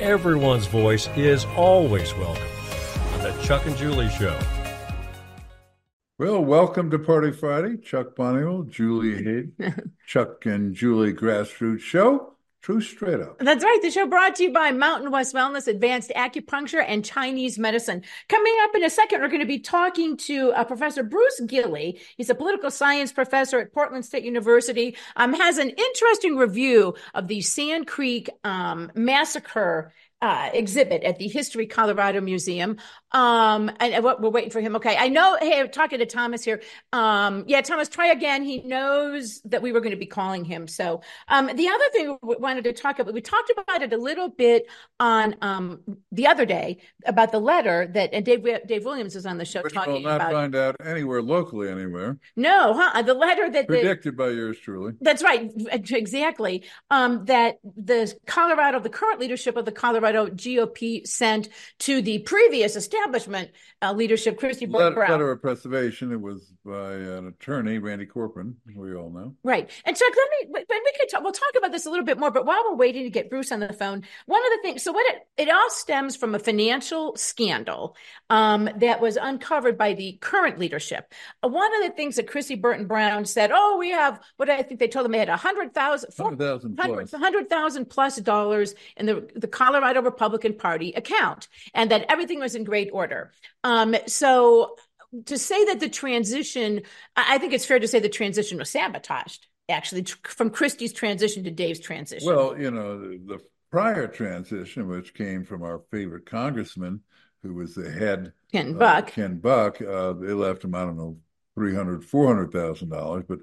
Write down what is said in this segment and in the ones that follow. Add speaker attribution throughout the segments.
Speaker 1: Everyone's voice is always welcome on the Chuck and Julie Show.
Speaker 2: Well, welcome to Party Friday. Chuck Bonniwell, Julie Hayden, Chuck and Julie Grassroots Show. True straight up.
Speaker 3: That's right. The show brought to you by Mountain West Wellness, Advanced Acupuncture, and Chinese Medicine. Coming up in a second, we're going to be talking to uh, Professor Bruce Gilley. He's a political science professor at Portland State University. Um, has an interesting review of the Sand Creek um, massacre uh, exhibit at the History Colorado Museum. Um, and, and what we're waiting for him. Okay, I know. Hey, I'm talking to Thomas here. Um, yeah, Thomas, try again. He knows that we were going to be calling him. So, um, the other thing we wanted to talk about, we talked about it a little bit on um the other day about the letter that and Dave Dave Williams was on the show
Speaker 2: Which
Speaker 3: talking
Speaker 2: will not
Speaker 3: about.
Speaker 2: find out anywhere locally anywhere.
Speaker 3: no, huh? The letter that the,
Speaker 2: Predicted by yours truly.
Speaker 3: That's right, exactly. Um, that the Colorado, the current leadership of the Colorado GOP sent to the previous establishment uh, leadership,
Speaker 2: Kristi
Speaker 3: Brown.
Speaker 2: letter of preservation. It was by an attorney, Randy Corporon, who we all know.
Speaker 3: Right. And Chuck, let me, but we could talk, we'll talk about this a little bit more, but while we're waiting to get Bruce on the phone, one of the things, so what it, it all stems from a financial scandal, um, that was uncovered by the current leadership. Uh, one of the things that Chrissy Burton Brown said, oh, we have, what I think they told them they had a hundred thousand,
Speaker 2: 100,000 plus.
Speaker 3: hundred thousand plus dollars in the, the Colorado Republican Party account and that everything was in great order. Um, so to say that the transition, I think it's fair to say the transition was sabotaged, actually, tr- from Kristi's transition to Dave's transition.
Speaker 2: Well, you know, the, prior transition, which came from our favorite congressman, who was the head
Speaker 3: Ken
Speaker 2: uh,
Speaker 3: Buck.
Speaker 2: Ken Buck, uh, they left him, I don't know, three hundred, four hundred thousand dollars. But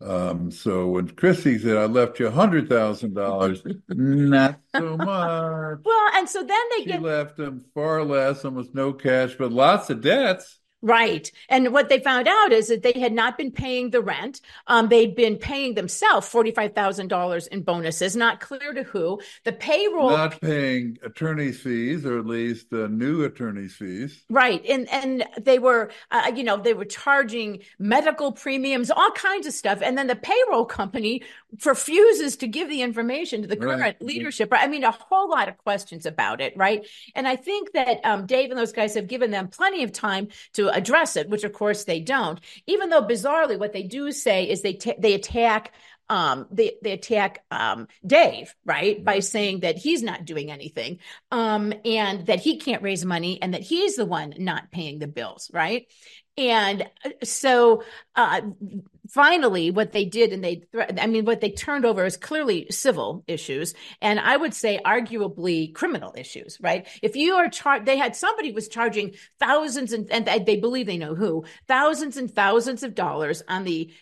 Speaker 2: um, so when Kristi said, "I left you a hundred thousand dollars," not so much.
Speaker 3: Well, and so then they
Speaker 2: She
Speaker 3: get
Speaker 2: left him far less, almost no cash, but lots of debts.
Speaker 3: Right. And what they found out is that they had not been paying the rent. Um, they'd been paying themselves $45,000 in bonuses, not clear to who. The payroll.
Speaker 2: Not paying attorney's fees, or at least uh, new attorney's fees.
Speaker 3: Right. And, and they were, uh, you know, they were charging medical premiums, all kinds of stuff. And then the payroll company refuses to give the information to the
Speaker 2: Right.
Speaker 3: current leadership. I mean, a whole lot of questions about it. Right. And I think that um, Dave and those guys have given them plenty of time to address it, which of course they don't. Even though bizarrely, what they do say is they ta- they attack um, they they attack um, Dave right by saying that he's not doing anything um, and that he can't raise money and that he's the one not paying the bills right and uh, so uh, finally what they did and they i mean what they turned over is clearly civil issues and i would say arguably criminal issues right? If you are charged they had somebody was charging thousands and, and they believe they know who thousands and thousands of dollars on the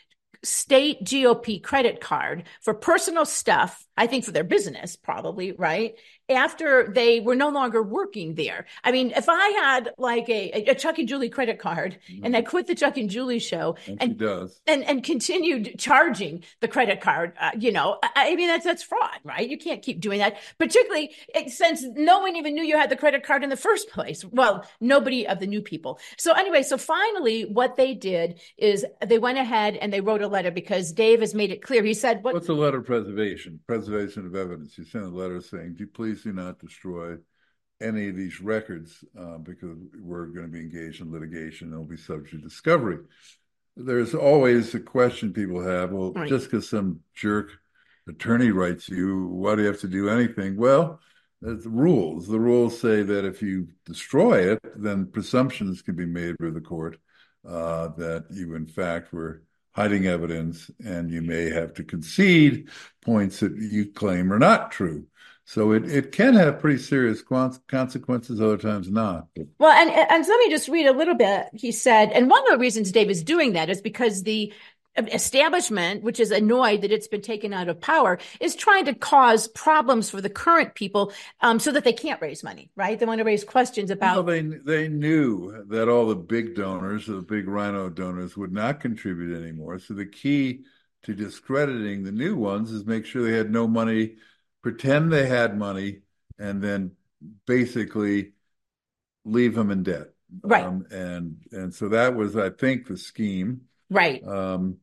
Speaker 3: state GOP credit card for personal stuff, I think for their business, probably, right? After they were no longer working there. I mean, if I had like a, a Chuck and Julie credit card and I quit the Chuck and Julie show
Speaker 2: And,
Speaker 3: and
Speaker 2: does.
Speaker 3: and and continued charging the credit card uh, you know I, I mean that's that's fraud right you can't keep doing that particularly since no one even knew you had the credit card in the first place well nobody of the new people so anyway so finally what they did is they went ahead and they wrote a letter because dave has made it clear he said what
Speaker 2: What's a letter of preservation? Preservation of evidence. You send a letter saying, "Do please do not destroy any of these records uh, because we're going to be engaged in litigation and will be subject to discovery." There's always a question people have. Well,
Speaker 3: Right.
Speaker 2: just because some jerk attorney writes you, why do you have to do anything? Well, the rules. The rules say that if you destroy it, then presumptions can be made by the court uh, that you, in fact, were hiding evidence, and you may have to concede points that you claim are not true. So it, it can have pretty serious consequences, other times not.
Speaker 3: Well, and and let me just read a little bit. He said, and one of the reasons Dave is doing that is because the establishment, which is annoyed that it's been taken out of power, is trying to cause problems for the current people um, so that they can't raise money, right? They want to raise questions about.
Speaker 2: Well, they they knew that all the big donors, the big rhino donors, would not contribute anymore. So the key to discrediting the new ones is make sure they had no money, pretend they had money, and then basically leave them in debt.
Speaker 3: Right.
Speaker 2: Um, and and so that was, I think, the scheme.
Speaker 3: Right.
Speaker 2: Um,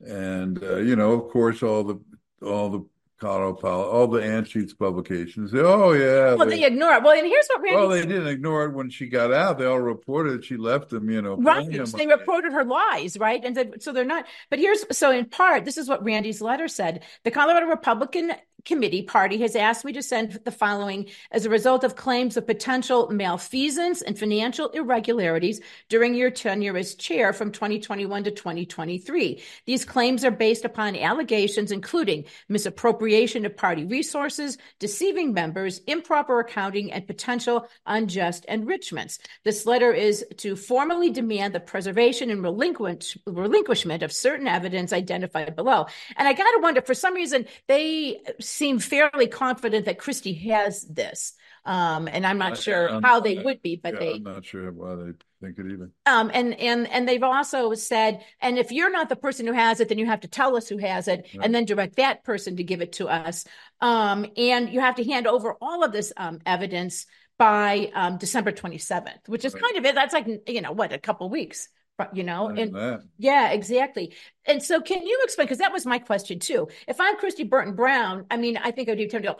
Speaker 2: and uh, you know, of course, all the all the Colorado all the Anschutz publications. Say, oh yeah.
Speaker 3: Well, they, they, ignore it. Well, and here's what Randy.
Speaker 2: Well, they didn't ignore it when she got out. They all reported she left them. You know,
Speaker 3: right? They reported her lies, right? And so they're not. But here's so in part, this is what Randy's letter said. The Colorado Republican committee party has asked me to send the following as a result of claims of potential malfeasance and financial irregularities during your tenure as chair from 2021 to 2023. These claims are based upon allegations including misappropriation of party resources, deceiving members, improper accounting, and potential unjust enrichments. This letter is to formally demand the preservation and relinquish, relinquishment of certain evidence identified below. And I got to wonder, for some reason, they seem fairly confident that Kristi has this. Um, and I'm not I, sure I'm, how they I, would be, but
Speaker 2: yeah,
Speaker 3: they.
Speaker 2: I'm not sure why they think it either.
Speaker 3: Um, and and and they've also said, and if you're not the person who has it, then you have to tell us who has it, right. and then direct that person to give it to us. Um, and you have to hand over all of this um, evidence by um, December 27th, which is right. kind of it. That's like you know what, a couple weeks you know and yeah exactly. And so can you explain because that was my question too. If i'm christy burton brown i mean i think i would be tempted to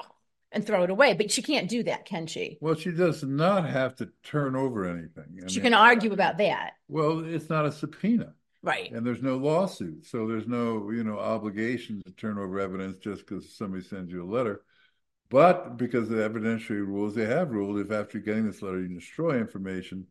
Speaker 3: and throw it away but she can't do that can she?
Speaker 2: Well she does not have to turn over anything.
Speaker 3: I she mean, can argue about that.
Speaker 2: well it's not a subpoena.
Speaker 3: Right.
Speaker 2: And there's no lawsuit so there's no you know obligation to turn over evidence just because somebody sends you a letter. But because of the evidentiary rules they have ruled if after getting this letter you destroy information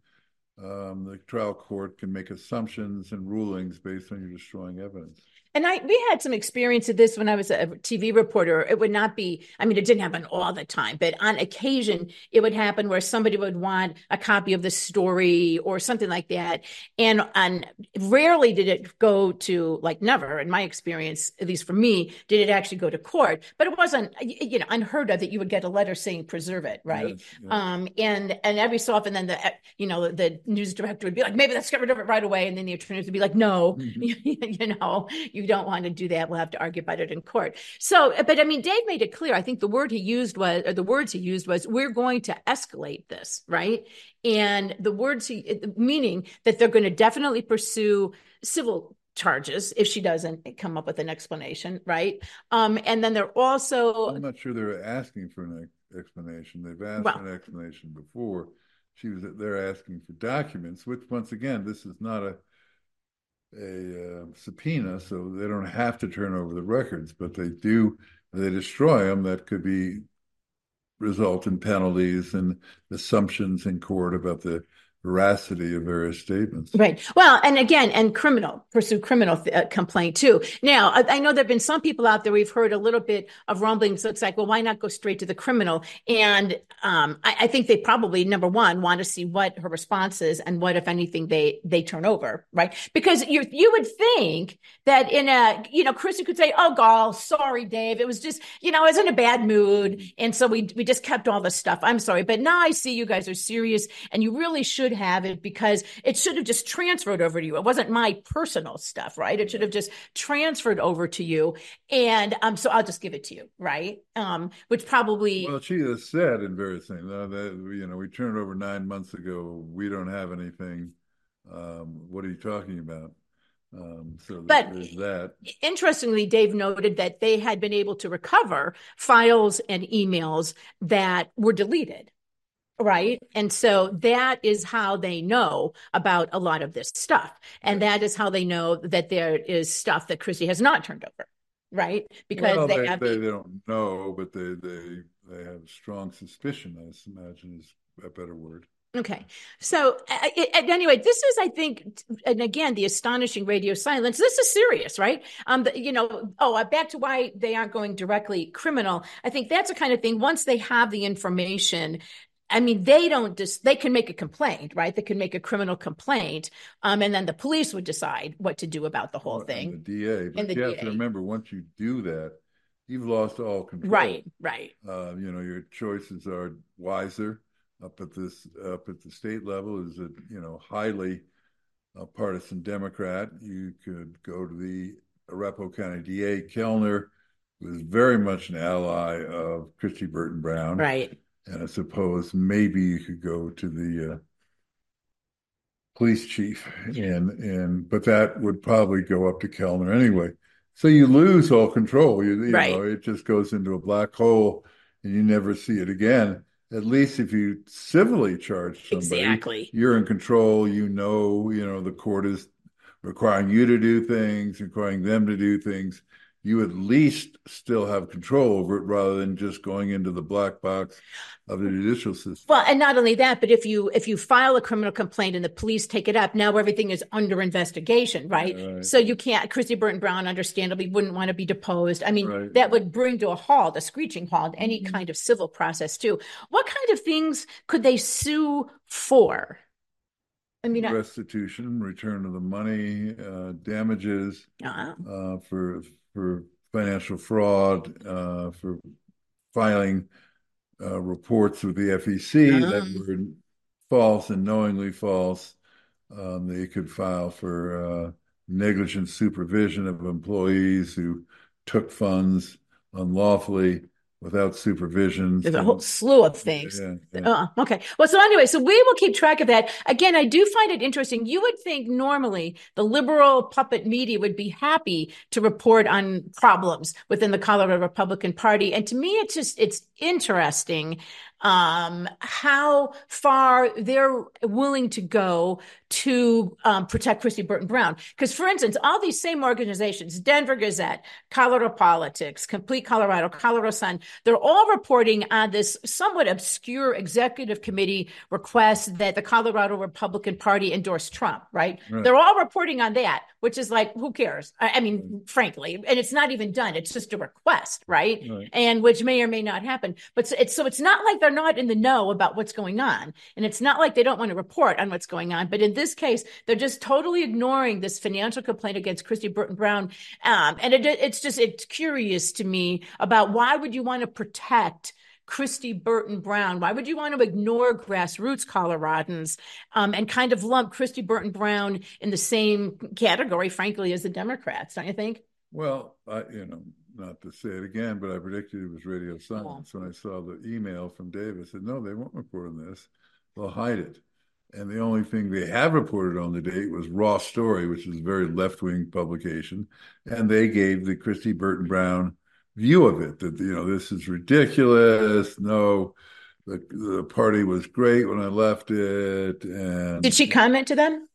Speaker 2: um, the trial court can make assumptions and rulings based on your destroying evidence.
Speaker 3: And I we had some experience of this when I was a TV reporter. It would not be, I mean, it didn't happen all the time, but on occasion it would happen where somebody would want a copy of the story or something like that. And and rarely did it go to like never, in my experience, at least for me, did it actually go to court. But it wasn't, you know, unheard of that you would get a letter saying preserve it, right? Yes, yes. Um, and and every so often then the you know the news director would be like, maybe let's get rid of it right away, and then the attorneys would be like, no, mm-hmm. you know, you don't want to do that, we'll have to argue about it in court. So, but I mean, Dave made it clear. I think the word he used was, or the words he used was, we're going to escalate this, right? And the words he, meaning that they're going to definitely pursue civil charges if she doesn't come up with an explanation, right? Um, and then they're also.
Speaker 2: I'm not sure they're asking for an explanation. They've asked well, an explanation before. She was they're asking for documents, which once again, this is not a a uh, subpoena, so they don't have to turn over the records, but they do. They destroy them. That could be result in penalties and assumptions in court about the veracity of various statements.
Speaker 3: Right. Well, and again, and criminal, pursue criminal th- uh, complaint too. Now, I, I, know there have been some people out there, we've heard a little bit of rumblings. So it's like, well, why not go straight to the criminal? And um, I, I, think they probably, number one, want to see what her response is and what, if anything, they they turn over, right? Because you you would think that in a, you know, Chrissy could say, oh, gall, sorry, Dave. It was just, you know, I was in a bad mood. And so we, we just kept all the stuff. I'm sorry. But now I see you guys are serious and you really should have it because it should have just transferred over to you. It wasn't my personal stuff, right? It should have just transferred over to you. And um, so I'll just give it to you, right? Um, which probably.
Speaker 2: Well, she has said in various things uh, that, you know, we turned over nine months ago. We don't have anything. Um, what are you talking about? Um, so but that.
Speaker 3: Interestingly, Dave noted that they had been able to recover files and emails that were deleted. Right. And so that is how they know about a lot of this stuff. And that is how they know that there is stuff that Kristi has not turned over. Right. Because
Speaker 2: well,
Speaker 3: they,
Speaker 2: they,
Speaker 3: have,
Speaker 2: they, they don't know, but they, they, they have strong suspicion, I imagine is a better word.
Speaker 3: Okay. So, uh, anyway, this is, I think, and again, the astonishing radio silence. This is serious, right? Um, the, you know, oh, uh, back to why they aren't going directly criminal. I think that's the kind of thing. Once they have the information, I mean, they don't just, they can make a complaint, right? They can make a criminal complaint. Um, and then the police would decide what to do about the whole thing.
Speaker 2: And the DA, but
Speaker 3: And the
Speaker 2: you have to remember, once you do that, you've lost all control.
Speaker 3: Right, right.
Speaker 2: Uh, you know, your choices are wiser up at this, up at the state level is a, you know, highly uh, partisan Democrat. You could go to the Arapahoe County DA, Kellner, who is very much an ally of Kristi Burton Brown.
Speaker 3: Right.
Speaker 2: And I suppose maybe you could go to the uh, police chief, and and but that would probably go up to Kellner anyway. So you lose all control. You, you
Speaker 3: Right.
Speaker 2: know, it just goes into a black hole, and you never see it again. At least if you civilly charge somebody,
Speaker 3: Exactly.
Speaker 2: you're in control. You know, you know the court is requiring you to do things, requiring them to do things. You at least still have control over it, rather than just going into the black box of the judicial system.
Speaker 3: Well, and not only that, but if you if you file a criminal complaint and the police take it up, now everything is under investigation, right?
Speaker 2: Right.
Speaker 3: So you can't. Kristi Burton Brown, understandably, wouldn't want to be deposed. I mean,
Speaker 2: Right.
Speaker 3: that would bring to a halt, a screeching halt, any kind of civil process too. What kind of things could they sue for? I mean,
Speaker 2: restitution, return of the money, uh, damages
Speaker 3: uh,
Speaker 2: uh, for for financial fraud, uh, for filing uh, reports with the FEC that
Speaker 3: Ah.
Speaker 2: were false and knowingly false. Um, they could file for uh, negligent supervision of employees who took funds unlawfully without supervision.
Speaker 3: there's a whole slew of things.
Speaker 2: Yeah, yeah.
Speaker 3: Uh, okay. Well, so anyway, so we will keep track of that. Again, I do find it interesting. You would think normally the liberal puppet media would be happy to report on problems within the Colorado Republican Party. And to me, it's just, it's interesting um, how far they're willing to go to um, protect Kristi Burton Brown. Because, for instance, all these same organizations, Denver Gazette, Colorado Politics, Complete Colorado, Colorado Sun, they're all reporting on this somewhat obscure executive committee request that the Colorado Republican Party endorsed Trump, right?
Speaker 2: Right.
Speaker 3: They're all reporting on that, which is like, who cares? I, I mean, frankly, and it's not even done. It's just a request, right?
Speaker 2: Right.
Speaker 3: And which may or may not happen. But so it's, so it's not like they're not in the know about what's going on. And it's not like they don't want to report on what's going on. But in this case, they're just totally ignoring this financial complaint against Kristi Burton Brown. Um, and it, it's just, it's curious to me about why would you want to protect Kristi Burton Brown? Why would you want to ignore grassroots Coloradans um, and kind of lump Kristi Burton Brown in the same category, frankly, as the Democrats? Don't you think?
Speaker 2: Well, I, you know, not to say it again, but I predicted it was radio silence when I saw the email from Davis. Said no, they won't report on this; they'll hide it. And the only thing they have reported on the date was Raw Story, which is a very left-wing publication, and they gave the Kristi Burton Brown view of it. That you know, this is ridiculous. No, the the party was great when I left it, and
Speaker 3: Did she comment to them?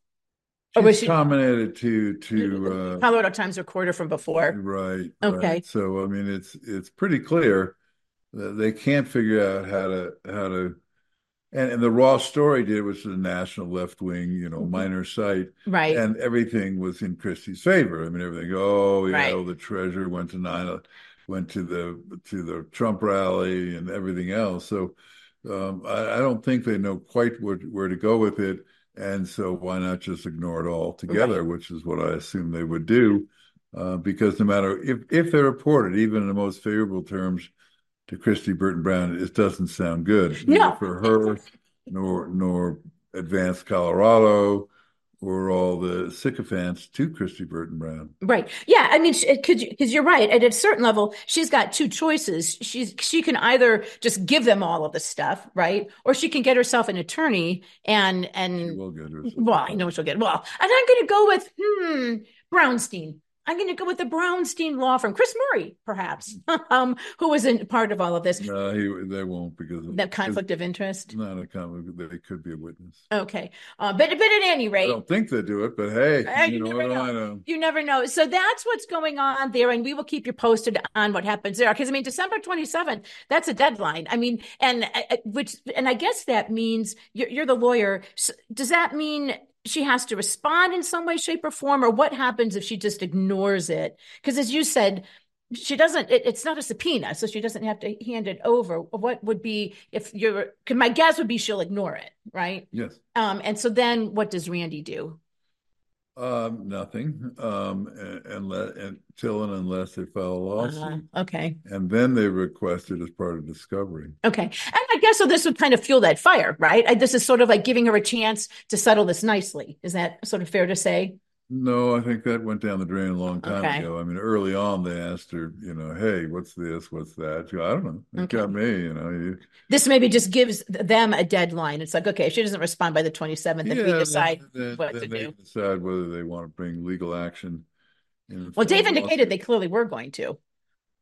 Speaker 3: Or
Speaker 2: she
Speaker 3: was she
Speaker 2: commented to to uh,
Speaker 3: Colorado Times recorder from before?
Speaker 2: Right.
Speaker 3: Okay.
Speaker 2: right. So I mean, it's it's pretty clear that they can't figure out how to how to, and, and the raw story did was a national left wing, you know, minor site,
Speaker 3: Right.
Speaker 2: and everything was in Kristi's favor. I mean, everything. Oh, you
Speaker 3: Right.
Speaker 2: know, the treasurer went to nine, went to the to the Trump rally and everything else. So um, I, I don't think they know quite where where to go with it. And so why not just ignore it all together, which is what I assume they would do, uh, because no matter if if they're reported, even in the most favorable terms to Kristi Burton Brown, it doesn't sound good
Speaker 3: No.
Speaker 2: for her nor nor Advanced Colorado or all the sycophants to Kristi Burton Brown.
Speaker 3: Right. Yeah. I mean, because you're right. At a certain level, she's got two choices. She's she can either just give them all of the stuff, right, or she can get herself an attorney and
Speaker 2: She
Speaker 3: and
Speaker 2: will get her.
Speaker 3: well, I know she'll get. Well, and I'm going to go with hmm Brownstein. I'm going to go with the Brownstein law firm, Chris Murray, perhaps, um, who was in part of all of this.
Speaker 2: No, he, they won't because of
Speaker 3: That conflict of interest.
Speaker 2: Not a conflict. They could be a witness.
Speaker 3: Okay, uh, but but at any rate, I
Speaker 2: don't think they do it, but hey,
Speaker 3: Uh,
Speaker 2: you
Speaker 3: you
Speaker 2: know
Speaker 3: never
Speaker 2: what
Speaker 3: know.
Speaker 2: I know?
Speaker 3: You never know. So that's what's going on there. And we will keep you posted on what happens there. Because I mean, December 27th, that's a deadline. I mean, and uh, which, and I guess that means you're, you're the lawyer. S does that mean she has to respond in some way, shape, or form? Or what happens if she just ignores it? Because as you said, she doesn't it, it's not a subpoena so she doesn't have to hand it over. What would be if you're my guess would be she'll ignore it right?
Speaker 2: Yes.
Speaker 3: Um and so then what does randy do?
Speaker 2: Um nothing um unless until and unless they file a lawsuit.
Speaker 3: Uh, okay.
Speaker 2: And then they request it as part of discovery.
Speaker 3: Okay and guess so this would kind of fuel that fire right I, this is sort of like giving her a chance to settle this nicely is that sort of fair to say
Speaker 2: no, I think that went down the drain a long time
Speaker 3: Okay.
Speaker 2: ago. I mean, early on, they asked her, you know, hey, what's this? What's that? She I don't know. It
Speaker 3: Okay.
Speaker 2: got me, you know. You,
Speaker 3: this maybe just gives them a deadline it's like okay if she doesn't respond by the 27th then we decide
Speaker 2: then,
Speaker 3: what
Speaker 2: then
Speaker 3: to do
Speaker 2: decide whether they want to bring legal action.
Speaker 3: well dave indicated they clearly were going to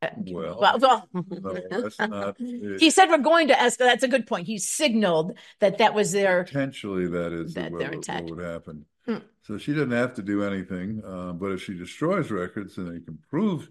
Speaker 2: Well,
Speaker 3: well, well
Speaker 2: no, not-
Speaker 3: he said we're going to ask that's a good point he signaled that that was their
Speaker 2: Potentially, that is
Speaker 3: That
Speaker 2: what,
Speaker 3: their
Speaker 2: what would happen.
Speaker 3: Hmm.
Speaker 2: So she doesn't have to do anything, uh, but if she destroys records and they can prove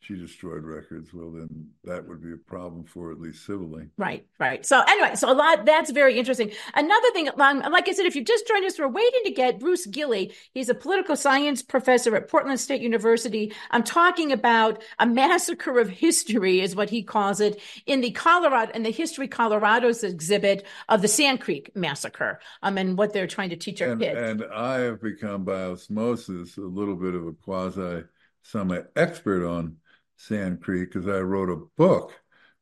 Speaker 2: she destroyed records, well, then that would be a problem for at least civilly.
Speaker 3: Right, right. So anyway, so a lot that's very interesting. Another thing, um, like I said, if you just joined us, we're waiting to get Bruce Gilley. He's a political science professor at Portland State University. I'm talking about a massacre of history, is what he calls it, in the Colorado in the History Colorado's exhibit of the Sand Creek massacre. Um, and what they're trying to teach our
Speaker 2: And,
Speaker 3: kids.
Speaker 2: and I have become by osmosis a little bit of a quasi semi expert on Sand Creek because I wrote a book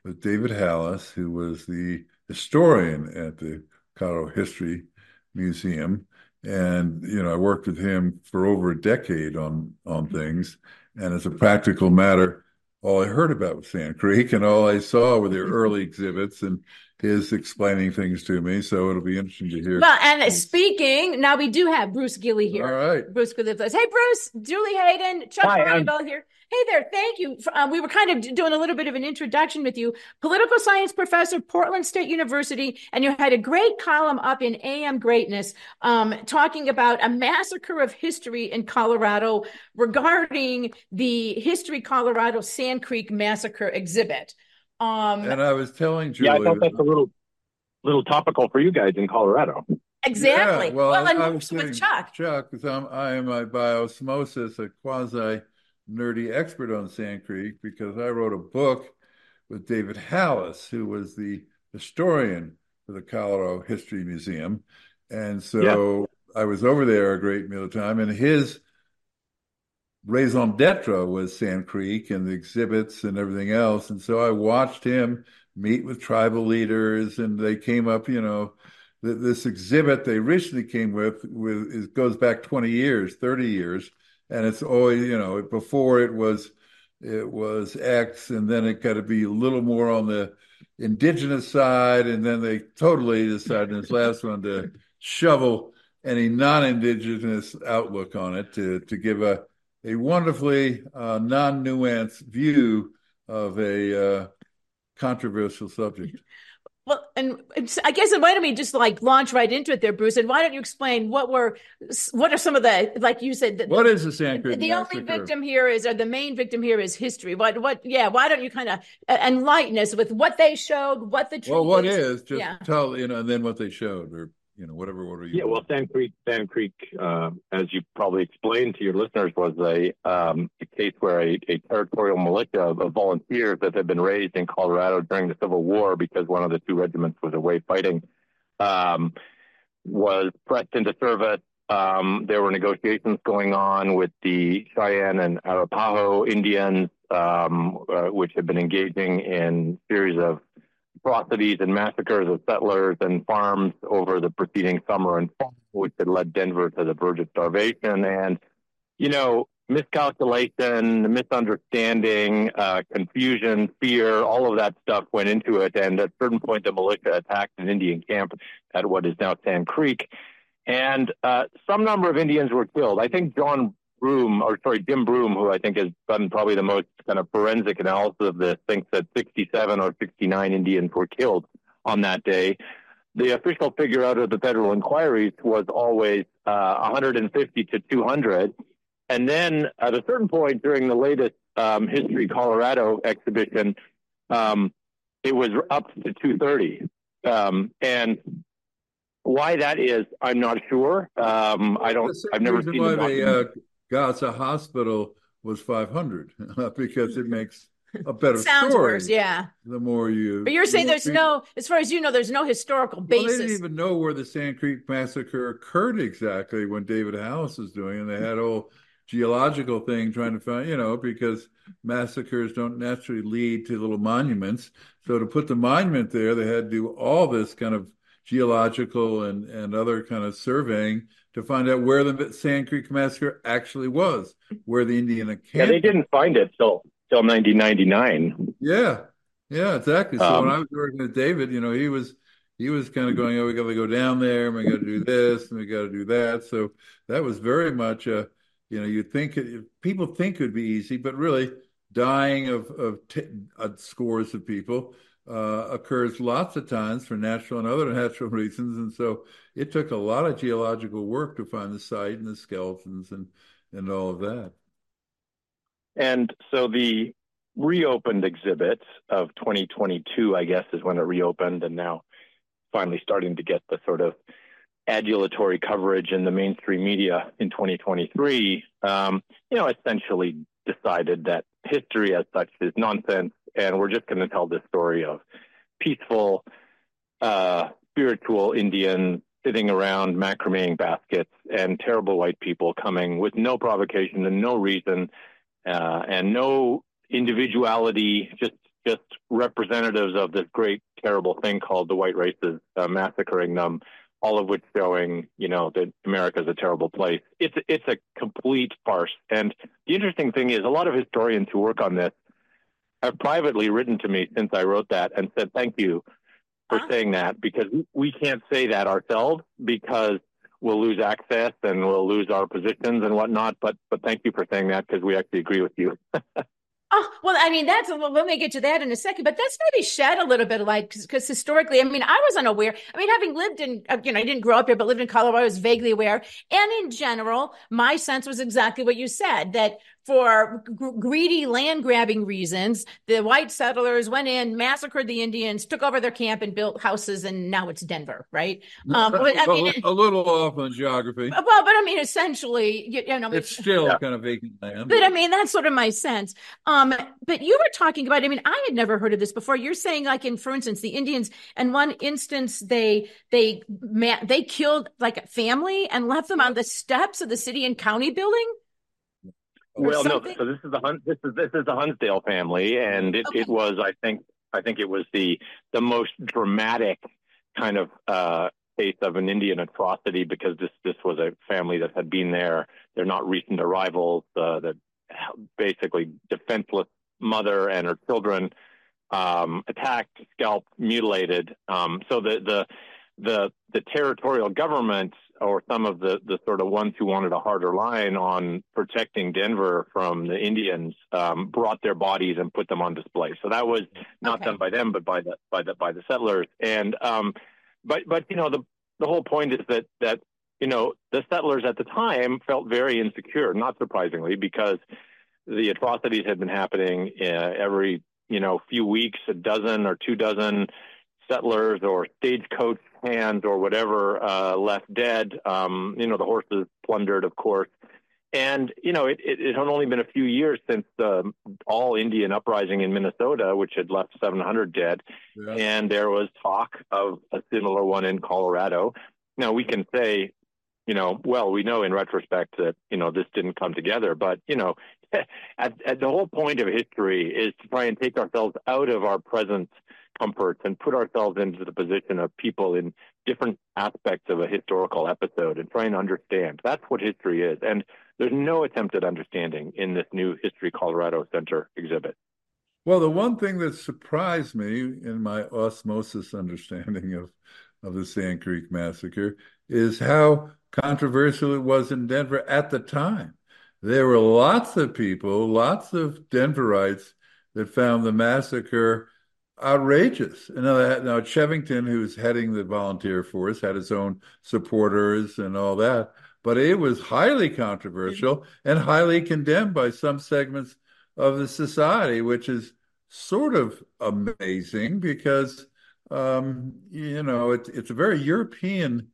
Speaker 2: with David Halaas, who was the historian at the Colorado History Museum. And, you know, I worked with him for over a decade on on things. And as a practical matter, all I heard about was Sand Creek and all I saw were their early exhibits and his explaining things to me. So it'll be interesting to hear.
Speaker 3: well, and speaking now, we do have Bruce Gilley here.
Speaker 2: All right.
Speaker 3: Bruce Gilley with us. Hey, Bruce, Julie Hayden, Chuck
Speaker 4: Hi,
Speaker 3: here. Hey there, thank you. Um, we were kind of doing a little bit of an introduction with you. Political science professor, Portland State University, and you had a great column up in AM Greatness um, talking about a massacre of history in Colorado regarding the History Colorado Sand Creek Massacre exhibit. Um,
Speaker 2: And I was telling Julie.
Speaker 4: Yeah, I thought that's a little little topical for you guys in Colorado.
Speaker 3: exactly.
Speaker 2: Yeah, well,
Speaker 3: well,
Speaker 2: I,
Speaker 3: and
Speaker 2: I
Speaker 3: with
Speaker 2: was saying,
Speaker 3: Chuck.
Speaker 2: Chuck, because I'm I am a by osmosis a quasi nerdy expert on Sand Creek because I wrote a book with David Halaas, who was the historian for the Colorado History Museum, and so I was over there a great deal of time, and his raison d'etre was Sand Creek and the exhibits and everything else, and so I watched him meet with tribal leaders, and they came up, you know th- this exhibit they originally came with with it goes back 20 years 30 years and it's always you know before it was it was x and then it got to be a little more on the indigenous side and then they totally decided in this last one to shovel any non-indigenous outlook on it to to give a a wonderfully uh, non-nuanced view of a uh, controversial subject
Speaker 3: Well, and I guess why don't we just like launch right into it there, Bruce? And why don't you explain what were, what are some of the, like you said, the,
Speaker 2: what is the Creek
Speaker 3: the only victim here is, or the main victim here is history. What, what, yeah, why don't you kind of enlighten us with what they showed, what the truth
Speaker 2: Well, what
Speaker 3: is?
Speaker 2: is just
Speaker 3: Yeah.
Speaker 2: tell you know, and then what they showed, or you know, whatever order you.
Speaker 4: Yeah, well, Sand Creek, Sand Creek, uh, as you probably explained to your listeners, was a, um, a case where a, a territorial militia of, of volunteers that had been raised in Colorado during the Civil War because one of the two regiments was away fighting um, was pressed into service. Um, there were negotiations going on with the Cheyenne and Arapaho Indians, um, uh, which had been engaging in series of atrocities and massacres of settlers and farms over the preceding summer and fall, which had led Denver to the verge of starvation. And, you know, miscalculation, misunderstanding, uh, confusion, fear, all of that stuff went into it. And at a certain point, the militia attacked an Indian camp at what is now Sand Creek. And uh, some number of Indians were killed. I think John Broome, or sorry, Jim Broome, who I think has done probably the most kind of forensic analysis of this, thinks that 67 or 69 Indians were killed on that day. The official figure out of the federal inquiries was always uh, 150 to 200. And then at a certain point during the latest um, History Colorado exhibition, um, it was up to 230. Um, and why that is, I'm not sure. Um, I don't. I've never seen
Speaker 2: why
Speaker 4: the
Speaker 2: the uh, Gaza hospital was 500 because it makes a better
Speaker 3: Sounds
Speaker 2: story.
Speaker 3: worse, yeah.
Speaker 2: The more you,
Speaker 3: But you're saying there's
Speaker 2: people-
Speaker 3: no, as far as you know, there's no historical
Speaker 2: Well,
Speaker 3: basis.
Speaker 2: they didn't even know where the Sand Creek massacre occurred exactly when David Halaas was doing, it. and they had a whole geological thing trying to find, you know, because massacres don't naturally lead to little monuments. So to put the monument there, they had to do all this kind of geological and and other kind of surveying to find out where the Sand Creek massacre actually was, where the Indian
Speaker 4: Yeah, they didn't find it till till 1999.
Speaker 2: Yeah, yeah, exactly. So
Speaker 4: Um,
Speaker 2: when I was working with David, you know, he was he was kind of going, "Oh, we got to go down there, and we got to do this, and we got to do that." So that was very much, a, you know, you think it, people think it would be easy, but really, dying of of t uh, scores of people uh, occurs lots of times for natural and other natural reasons, and so it took a lot of geological work to find the site and the skeletons and and all of that.
Speaker 4: And so the reopened exhibit of 2022, I guess, is when it reopened, and now finally starting to get the sort of adulatory coverage in the mainstream media in 2023. Um, you know, essentially decided that history as such is nonsense, and we're just going to tell this story of peaceful, uh, spiritual Indians sitting around macrameing baskets and terrible white people coming with no provocation and no reason uh, and no individuality, just just representatives of this great terrible thing called the white races uh, massacring them, all of which showing you know that America is a terrible place. It's it's a complete farce. And the interesting thing is, a lot of historians who work on this have privately written to me since I wrote that and said thank you for
Speaker 3: Huh?
Speaker 4: saying that because we can't say that ourselves because we'll lose access and we'll lose our positions and whatnot. But but thank you for saying that because we actually agree with you.
Speaker 3: Oh, well, I mean, that's, well, let me get to that in a second, but that's maybe shed a little bit of light because historically, I mean, I was unaware. I mean, having lived in, uh, you know, I didn't grow up here, but lived in Colorado, I was vaguely aware. And in general, my sense was exactly what you said that for g- greedy land grabbing reasons, the white settlers went in, massacred the Indians, took over their camp and built houses, and now it's Denver, right? Um, but, I mean,
Speaker 2: a little off on geography.
Speaker 3: well, but I mean, essentially, you, you know,
Speaker 2: It's still
Speaker 4: Yeah.
Speaker 2: kind of vacant land.
Speaker 3: but I mean, that's sort of my sense. Um, but you were talking about, I mean, I had never heard of this before. You're saying like in, for instance, the Indians, in one instance, they, they, ma- they killed like a family and left them on the steps of the city and county building.
Speaker 4: Well, no. So this is the Hun- this is this is the Hungate family, and it,
Speaker 3: Okay.
Speaker 4: it was I think I think it was the the most dramatic kind of uh, case of an Indian atrocity because this this was a family that had been there. They're not recent arrivals. Uh, that basically defenseless mother and her children um, attacked, scalped, mutilated. Um, so the the the the territorial government or some of the the sort of ones who wanted a harder line on protecting Denver from the Indians um, brought their bodies and put them on display. So that was not
Speaker 3: Okay.
Speaker 4: done by them, but by the by the by the settlers. And um, but but you know the the whole point is that that you know the settlers at the time felt very insecure, not surprisingly, because the atrocities had been happening uh, every you know few weeks, a dozen or two dozen settlers or stagecoach hands or whatever uh, left dead. Um, you know, the horses plundered, of course. And you know, it, it, it had only been a few years since the all Indian uprising in Minnesota, which had left 700 dead,
Speaker 2: Yeah.
Speaker 4: and there was talk of a similar one in Colorado. Now we can say, you know, well, we know in retrospect that you know this didn't come together, but you know, at, at the whole point of history is to try and take ourselves out of our present comforts and put ourselves into the position of people in different aspects of a historical episode and try and understand. That's what history is, and there's no attempt at understanding in this new History Colorado Center exhibit.
Speaker 2: Well, the one thing that surprised me in my osmosis understanding of, of the Sand Creek massacre is how controversial it was in Denver at the time. There were lots of people, lots of Denverites that found the massacre outrageous. And now, now Chivington, who's heading the volunteer force, had his own supporters and all that, but it was highly controversial and highly condemned by some segments of the society, which is sort of amazing because um, you know it, it's a very European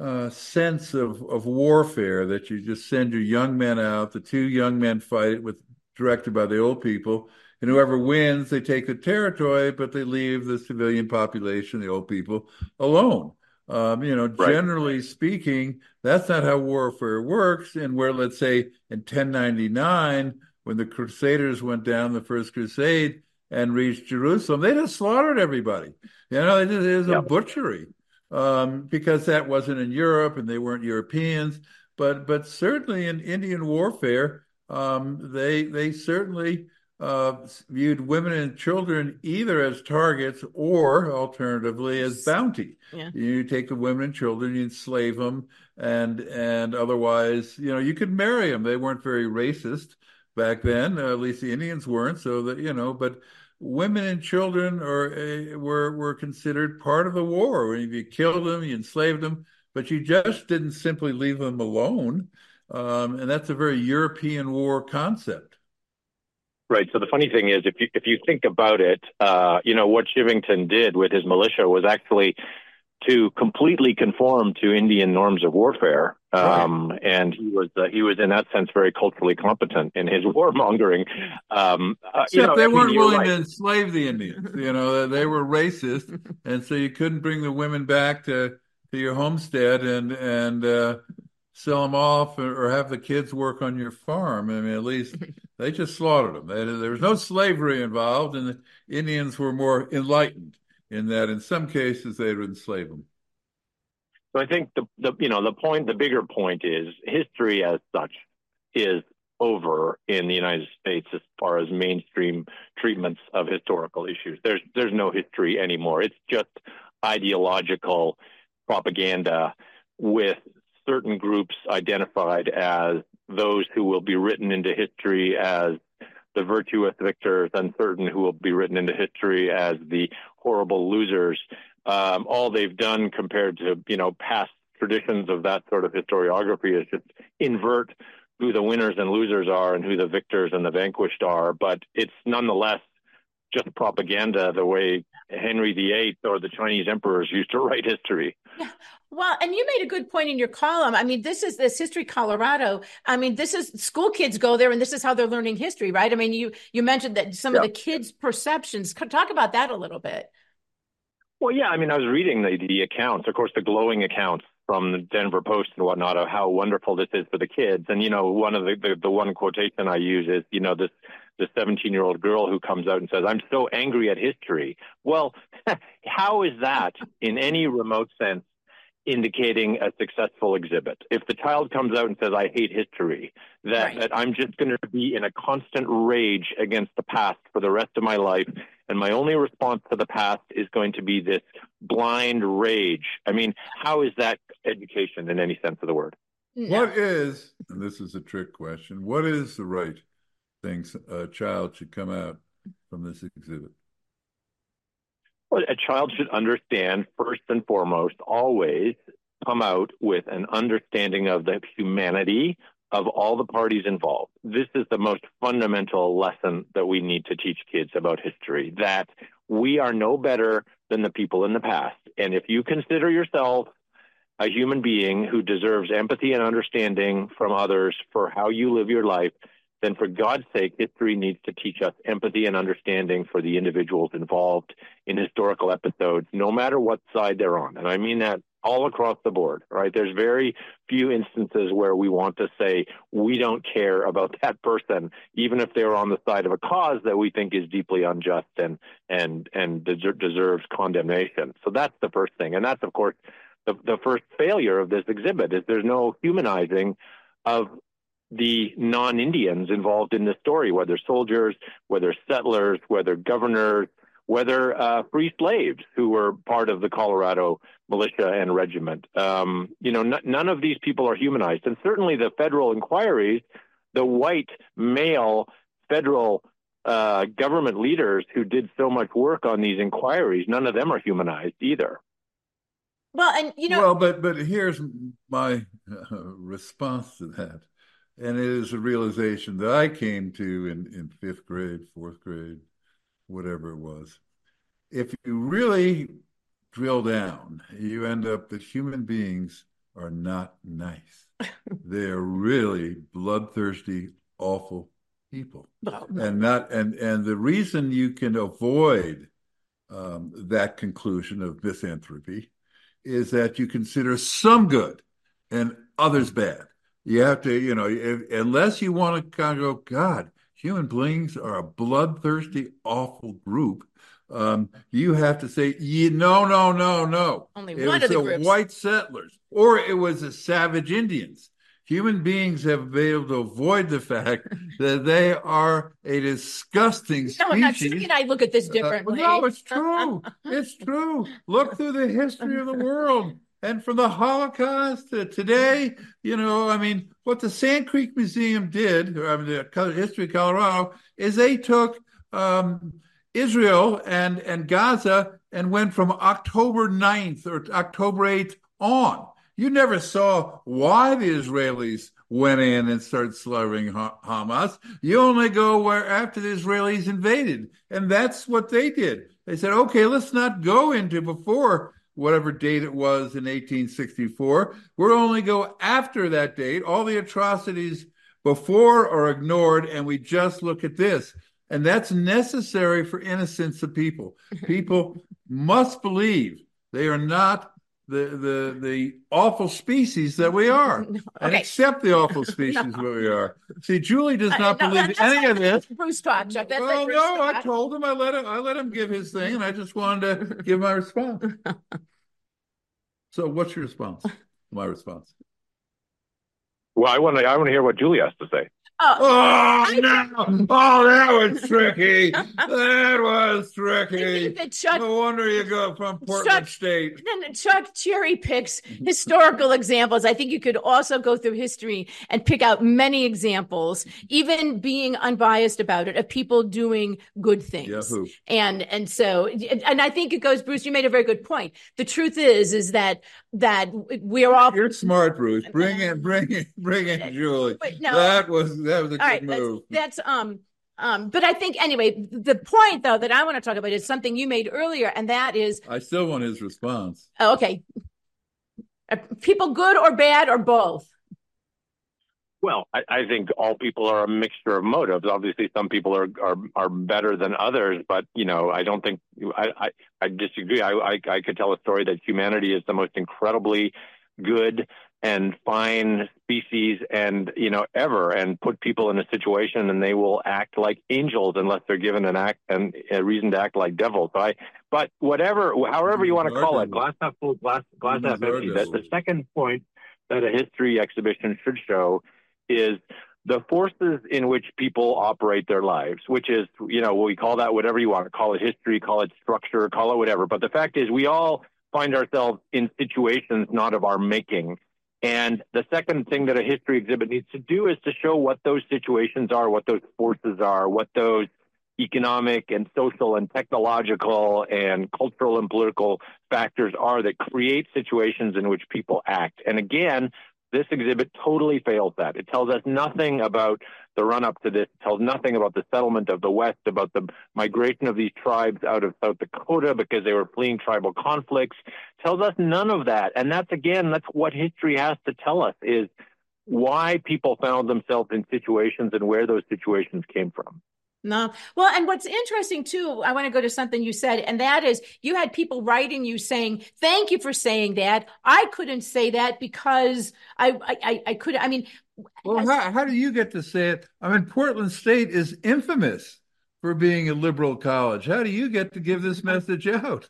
Speaker 2: uh, sense of, of warfare that you just send your young men out. The two young men fight it with directed by the old people, and whoever wins, they take the territory, but they leave the civilian population, the old people, alone. Um, you know, right. generally speaking, that's not how warfare works. And where, let's say, in 1099, when the Crusaders went down the First Crusade and reached Jerusalem, they just slaughtered everybody. You know, it, was yep. a butchery um, because that wasn't in Europe and they weren't Europeans. But but certainly in Indian warfare, um, they they certainly uh, viewed women and children either as targets or alternatively as bounty. Yeah. You take the women and children, you enslave them, and and otherwise, you know, you could marry them. They weren't very racist back then. Uh, at least the Indians weren't. So that you know, but women and children are uh, were were considered part of the war. If you killed them, you enslaved them, but you just didn't simply leave them alone. Um, and that's a very European war concept.
Speaker 4: Right. So the funny thing is, if you if you think about it, uh, you know what Chivington did with his militia was actually to completely conform to Indian norms of warfare. Um, right. And he was uh, he was in that sense very culturally competent in his warmongering. Um,
Speaker 2: uh, Except you know, they weren't willing right. to enslave the Indians. You know, they were racist, and so you couldn't bring the women back to to your homestead and and uh, sell them off or have the kids work on your farm. I mean, at least they just slaughtered them. They, there was no slavery involved, and the Indians were more enlightened in that in some cases they would enslave them.
Speaker 4: So I think the, the you know the point, the bigger point is history as such is over in the United States as far as mainstream treatments of historical issues. There's there's no history anymore. It's just ideological propaganda with certain groups identified as those who will be written into history as the virtuous victors and certain who will be written into history as the horrible losers. Um, all they've done compared to you know past traditions of that sort of historiography is just invert who the winners and losers are and who the victors and the vanquished are. But it's nonetheless just propaganda the way Henry VIII or the Chinese emperors used to write history.
Speaker 3: Yeah. Well, and you made a good point in your column. I mean, this is this history Colorado. I mean, this is school kids go there and this is how they're learning history, right? I mean, you you mentioned that some yeah. of the kids' perceptions. Talk about that a little bit.
Speaker 4: Well, yeah, I mean, I was reading the, the accounts, of course, the glowing accounts from the Denver Post and whatnot of how wonderful this is for the kids. And, you know, one of the, the, the one quotation I use is, you know, this, the 17 year old girl who comes out and says, I'm so angry at history. Well, how is that in any remote sense indicating a successful exhibit. If the child comes out and says, I hate history, that, right. that I'm just going to be in a constant rage against the past for the rest of my life, and my only response to the past is going to be this blind rage. I mean, how is that education in any sense of the word?
Speaker 2: What is, and this is a trick question, what is the right thing a child should come out from this exhibit?
Speaker 4: Well, a child should understand first and foremost, always come out with an understanding of the humanity of all the parties involved. This is the most fundamental lesson that we need to teach kids about history that we are no better than the people in the past. And if you consider yourself a human being who deserves empathy and understanding from others for how you live your life, then for God's sake, history needs to teach us empathy and understanding for the individuals involved in historical episodes, no matter what side they're on. And I mean that all across the board, right? There's very few instances where we want to say we don't care about that person, even if they're on the side of a cause that we think is deeply unjust and and and deserves condemnation. So that's the first thing, and that's of course the the first failure of this exhibit is there's no humanizing of the non-Indians involved in the story, whether soldiers, whether settlers, whether governors, whether uh, free slaves who were part of the Colorado militia and regiment. Um, you know, n- none of these people are humanized, and certainly the federal inquiries, the white male federal uh, government leaders who did so much work on these inquiries, none of them are humanized either.
Speaker 3: Well, and you know,
Speaker 2: well, but but here's my uh, response to that, and it is a realization that I came to in in fifth grade, fourth grade, whatever it was. If you really drill down, you end up that human beings are not nice. They're really bloodthirsty, awful people. And not and and the reason you can avoid um, that conclusion of misanthropy is that you consider some good and others bad. You have to, you know, if, unless you want to kind of go, God, human beings are a bloodthirsty, awful group. Um, you have to say, yeah, no, no, no, no.
Speaker 3: Only
Speaker 2: it
Speaker 3: one
Speaker 2: was
Speaker 3: of the
Speaker 2: the
Speaker 3: groups.
Speaker 2: white settlers, or it was the savage Indians. Human beings have been able to avoid the fact that they are a disgusting species.
Speaker 3: No, I'm not saying I look at this differently.
Speaker 2: Uh, no, it's true. it's true. Look through the history of the world. And from the Holocaust to today, you know, I mean, what the Sand Creek Museum did, or I mean, the history of Colorado, is they took um, Israel and, and Gaza and went from October 9th or October 8th on. You never saw why the Israelis went in and started slaughtering Ha- Hamas. You only go where after the Israelis invaded. And that's what they did. They said, okay, let's not go into before whatever date it was in 1864. We'll only go after that date. All the atrocities before are ignored, and we just look at this. And that's necessary for innocence of people. People must believe they are not the the the awful species that we are, and
Speaker 3: Okay.
Speaker 2: accept the awful species that we are. See, Julie does
Speaker 3: Uh,
Speaker 2: not
Speaker 3: no,
Speaker 2: believe
Speaker 3: that's
Speaker 2: any
Speaker 3: like
Speaker 2: of this.
Speaker 3: Bruce talk, Chuck. That's
Speaker 2: well,
Speaker 3: like Bruce
Speaker 2: no, I told him I let him I let him give his thing, and I just wanted to give my response. So, what's your response? My response.
Speaker 4: Well, I want to. I want to hear what Julie has to say.
Speaker 3: Oh,
Speaker 2: Oh no! Oh, that was tricky. that was tricky.
Speaker 3: that Chuck
Speaker 2: No wonder you go from Portland
Speaker 3: Chuck-
Speaker 2: State.
Speaker 3: then Chuck cherry picks historical examples. I think you could also go through history and pick out many examples, even being unbiased about it, of people doing good things.
Speaker 2: Yahoo!
Speaker 3: And and so and I think it goes, Bruce. You made a very good point. The truth is, is that that we are all
Speaker 2: You're smart, Bruce. Bring in, bring in, bring in Julie.
Speaker 3: No.
Speaker 2: That was that was a good
Speaker 3: right. That's,
Speaker 2: move.
Speaker 3: that's um um. But I think anyway, the point though that I want to talk about is something you made earlier, and that is
Speaker 2: I still want his response.
Speaker 3: oh, okay. Are people good or bad or both?
Speaker 4: Well, I, I think all people are a mixture of motives. Obviously, some people are are, are better than others, but you know, I don't think I I, I disagree. I, I I could tell a story that humanity is the most incredibly good and fine species and you know ever and put people in a situation and they will act like angels unless they're given an act and a reason to act like devils so I, but whatever however you want to call it glass half full glass glass half empty the second point that a history exhibition should show is the forces in which people operate their lives, which is, you know, we call that whatever you want, to call it history, call it structure, call it whatever. But the fact is, we all find ourselves in situations not of our making. And the second thing that a history exhibit needs to do is to show what those situations are, what those forces are, what those economic and social and technological and cultural and political factors are that create situations in which people act. And again, this exhibit totally fails that. It tells us nothing about the run up to this, it tells nothing about the settlement of the West, about the migration of these tribes out of South Dakota because they were fleeing tribal conflicts. It tells us none of that. And that's again, that's what history has to tell us is why people found themselves in situations and where those situations came from.
Speaker 3: No. Well, and what's interesting too, I want to go to something you said, and that is you had people writing you saying, "Thank you for saying that. I couldn't say that because I, I, I could. I mean,
Speaker 2: Well,
Speaker 3: as-
Speaker 2: how, how do you get to say it? I mean, Portland State is infamous for being a liberal college. How do you get to give this message out?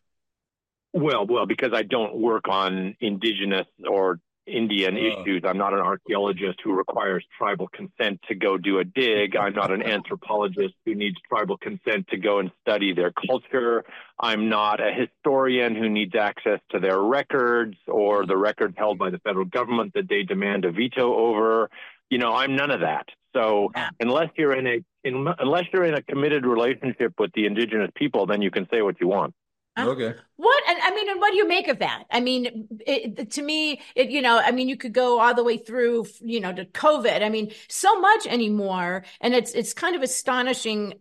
Speaker 4: Well, well, because I don't work on indigenous or Indian
Speaker 2: Oh.
Speaker 4: issues. I'm not an archaeologist who requires tribal consent to go do a dig. I'm not an anthropologist who needs tribal consent to go and study their culture. I'm not a historian who needs access to their records or the records held by the federal government that they demand a veto over. You know, I'm none of that. So unless you're in a in, unless you're in a committed relationship with the indigenous people, then you can say what you want.
Speaker 3: Huh?
Speaker 2: Okay.
Speaker 3: what? And I mean, and what do you make of that? I mean, it, to me, it, you know, I mean, you could go all the way through, you know, to COVID. I mean, so much anymore, and it's it's kind of astonishing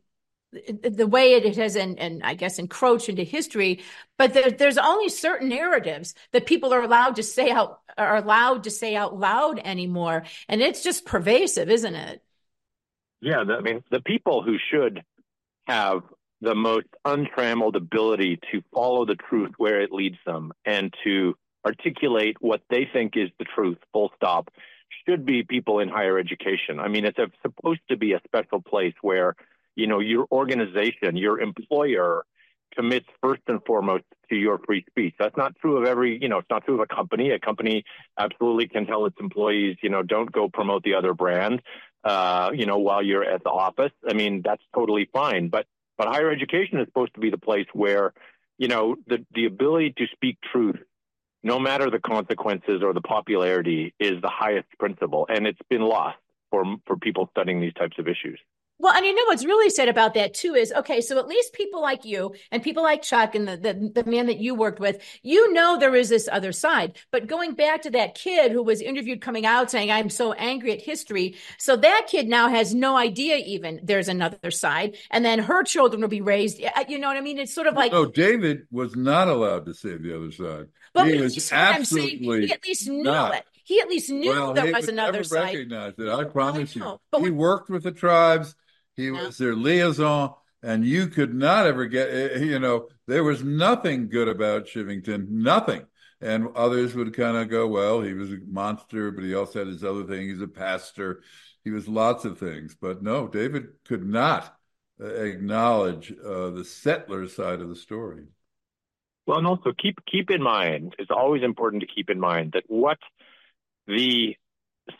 Speaker 3: uh, the way it has and and I guess encroached into history, but there, there's only certain narratives that people are allowed to say out are allowed to say out loud anymore, and it's just pervasive, isn't it?
Speaker 4: Yeah, I mean, the people who should have the most untrammeled ability to follow the truth where it leads them and to articulate what they think is the truth, full stop, should be people in higher education. I mean, it's a, supposed to be a special place where you know, your organization, your employer commits first and foremost to your free speech. That's not true of every, you know, it's not true of a company. A company absolutely can tell its employees, you know, don't go promote the other brand, uh, you know, while you're at the office. I mean, that's totally fine. But but higher education is supposed to be the place where, you know, the the ability to speak truth, no matter the consequences or the popularity, is the highest principle, and it's been lost for for people studying these types of issues.
Speaker 3: Well, and you know what's really sad about that too is okay, so at least people like you and people like Chuck and the, the, the man that you worked with, you know there is this other side. But going back to that kid who was interviewed coming out saying, I'm so angry at history. So that kid now has no idea even there's another side. And then her children will be raised. Uh, you know what I mean? It's sort of like
Speaker 2: No, David was not allowed to say the other side.
Speaker 3: But he was absolutely he at least knew not. it. He at least knew well, there was another side.
Speaker 2: Recognized it. I promise I you. But he worked with the tribes he yeah. was their liaison, and you could not ever get, eh, eh, you know, there was nothing good about Chivington, nothing. And others would kind of go, well, he was a monster, but he also had his other thing. He's a pastor. He was lots of things. But no, David could not uh, acknowledge uh, the settler side of the story.
Speaker 4: Well, and also keep keep in mind, it's always important to keep in mind that what the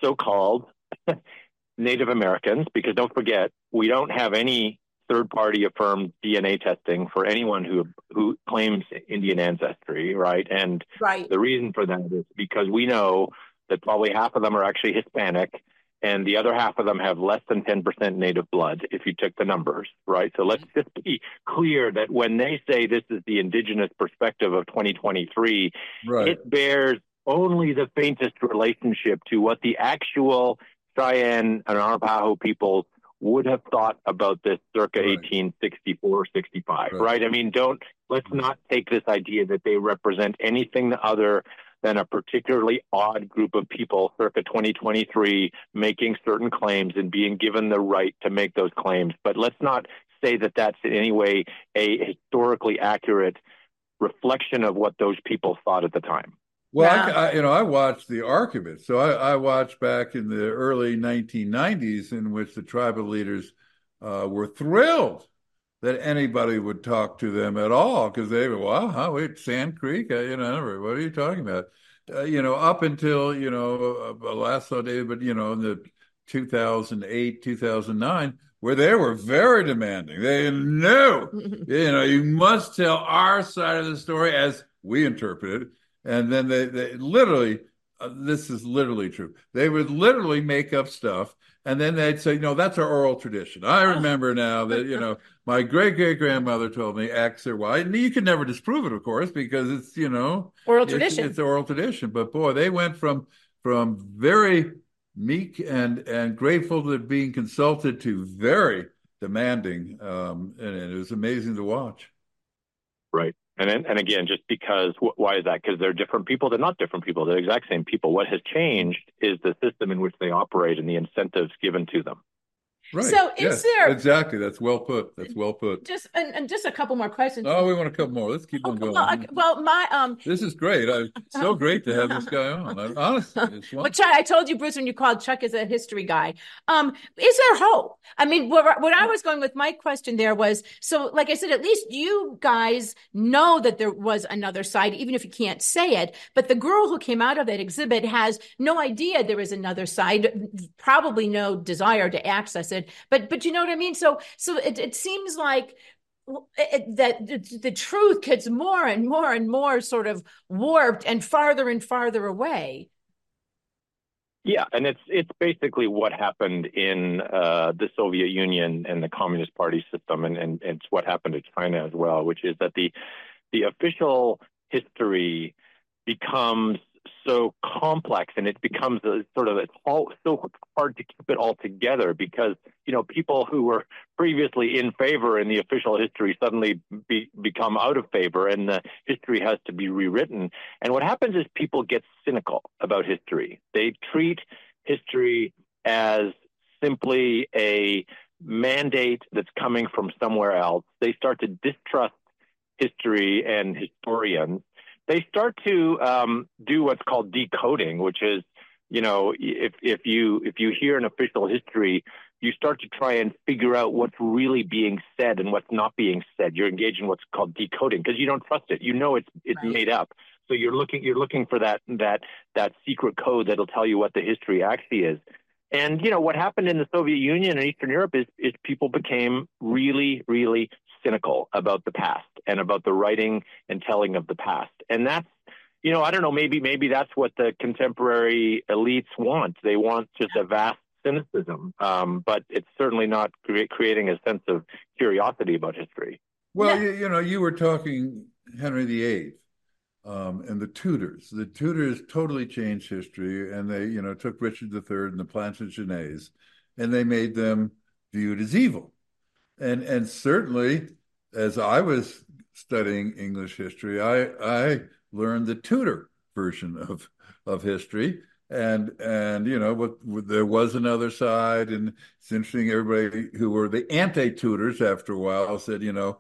Speaker 4: so-called Native Americans, because don't forget, we don't have any third party affirmed DNA testing for anyone who who claims Indian ancestry, right? And
Speaker 3: right.
Speaker 4: the reason for that is because we know that probably half of them are actually Hispanic and the other half of them have less than 10% native blood if you took the numbers, right? So let's just be clear that when they say this is the indigenous perspective of 2023, right. it bears only the faintest relationship to what the actual Cheyenne and Arapaho peoples would have thought about this circa right. 1864, 65, right. right? I mean, don't, let's not take this idea that they represent anything other than a particularly odd group of people circa 2023 making certain claims and being given the right to make those claims. But let's not say that that's in any way a historically accurate reflection of what those people thought at the time.
Speaker 2: Well, I, I, you know, I watched the Archivist. So I, I, watched back in the early 1990s in which the tribal leaders uh, were thrilled that anybody would talk to them at all because they were, wow, huh, wait, Sand Creek? Uh, you know, what are you talking about? Uh, you know, up until, you know, uh, last Sunday, but, you know, in the 2008, 2009, where they were very demanding. They knew, you know, you must tell our side of the story as we interpret it and then they, they literally uh, this is literally true. They would literally make up stuff and then they'd say no that's our oral tradition. I remember now that you know my great great grandmother told me x or y. And you can never disprove it of course because it's you know
Speaker 3: oral tradition.
Speaker 2: it's, it's oral tradition. But boy they went from from very meek and and grateful to being consulted to very demanding um and, and it was amazing to watch.
Speaker 4: Right and and again, just because why is that? Because they're different people. They're not different people. They're the exact same people. What has changed is the system in which they operate and the incentives given to them.
Speaker 2: Right.
Speaker 3: So is
Speaker 2: yes,
Speaker 3: there
Speaker 2: exactly? That's well put. That's well put.
Speaker 3: Just and, and just a couple more questions.
Speaker 2: Oh, we want a couple more. Let's keep on going.
Speaker 3: Well, well, my um.
Speaker 2: This is great. I, so great to have this guy on. I, honestly,
Speaker 3: well, Chuck, I told you, Bruce, when you called Chuck is a history guy. Um, is there hope? I mean, what, what I was going with my question there was so, like I said, at least you guys know that there was another side, even if you can't say it. But the girl who came out of that exhibit has no idea there is another side. Probably no desire to access it. But but you know what I mean? So so it, it seems like it, that the, the truth gets more and more and more sort of warped and farther and farther away.
Speaker 4: Yeah, and it's it's basically what happened in uh, the Soviet Union and the Communist Party system, and, and, and it's what happened to China as well, which is that the the official history becomes so complex and it becomes a sort of it's all so hard to keep it all together because you know people who were previously in favor in the official history suddenly be, become out of favor and the history has to be rewritten. And what happens is people get cynical about history. They treat history as simply a mandate that's coming from somewhere else. They start to distrust history and historians they start to um, do what's called decoding, which is, you know, if if you if you hear an official history, you start to try and figure out what's really being said and what's not being said. You're engaged in what's called decoding because you don't trust it. You know it's it's right. made up. So you're looking you're looking for that that that secret code that'll tell you what the history actually is. And you know what happened in the Soviet Union and Eastern Europe is is people became really really cynical about the past and about the writing and telling of the past. And that's, you know, I don't know, maybe maybe that's what the contemporary elites want. They want just a vast cynicism, um, but it's certainly not cre- creating a sense of curiosity about history.
Speaker 2: Well, you, you, know, you were talking Henry VIII um, and the Tudors. The Tudors totally changed history, and they, you know, took Richard III and the Plantagenets, and they made them viewed as evil and and certainly as I was studying English history, I I learned the Tudor version of of history, and and you know what, what there was another side, and it's interesting. Everybody who were the anti-Tudors after a while said, you know,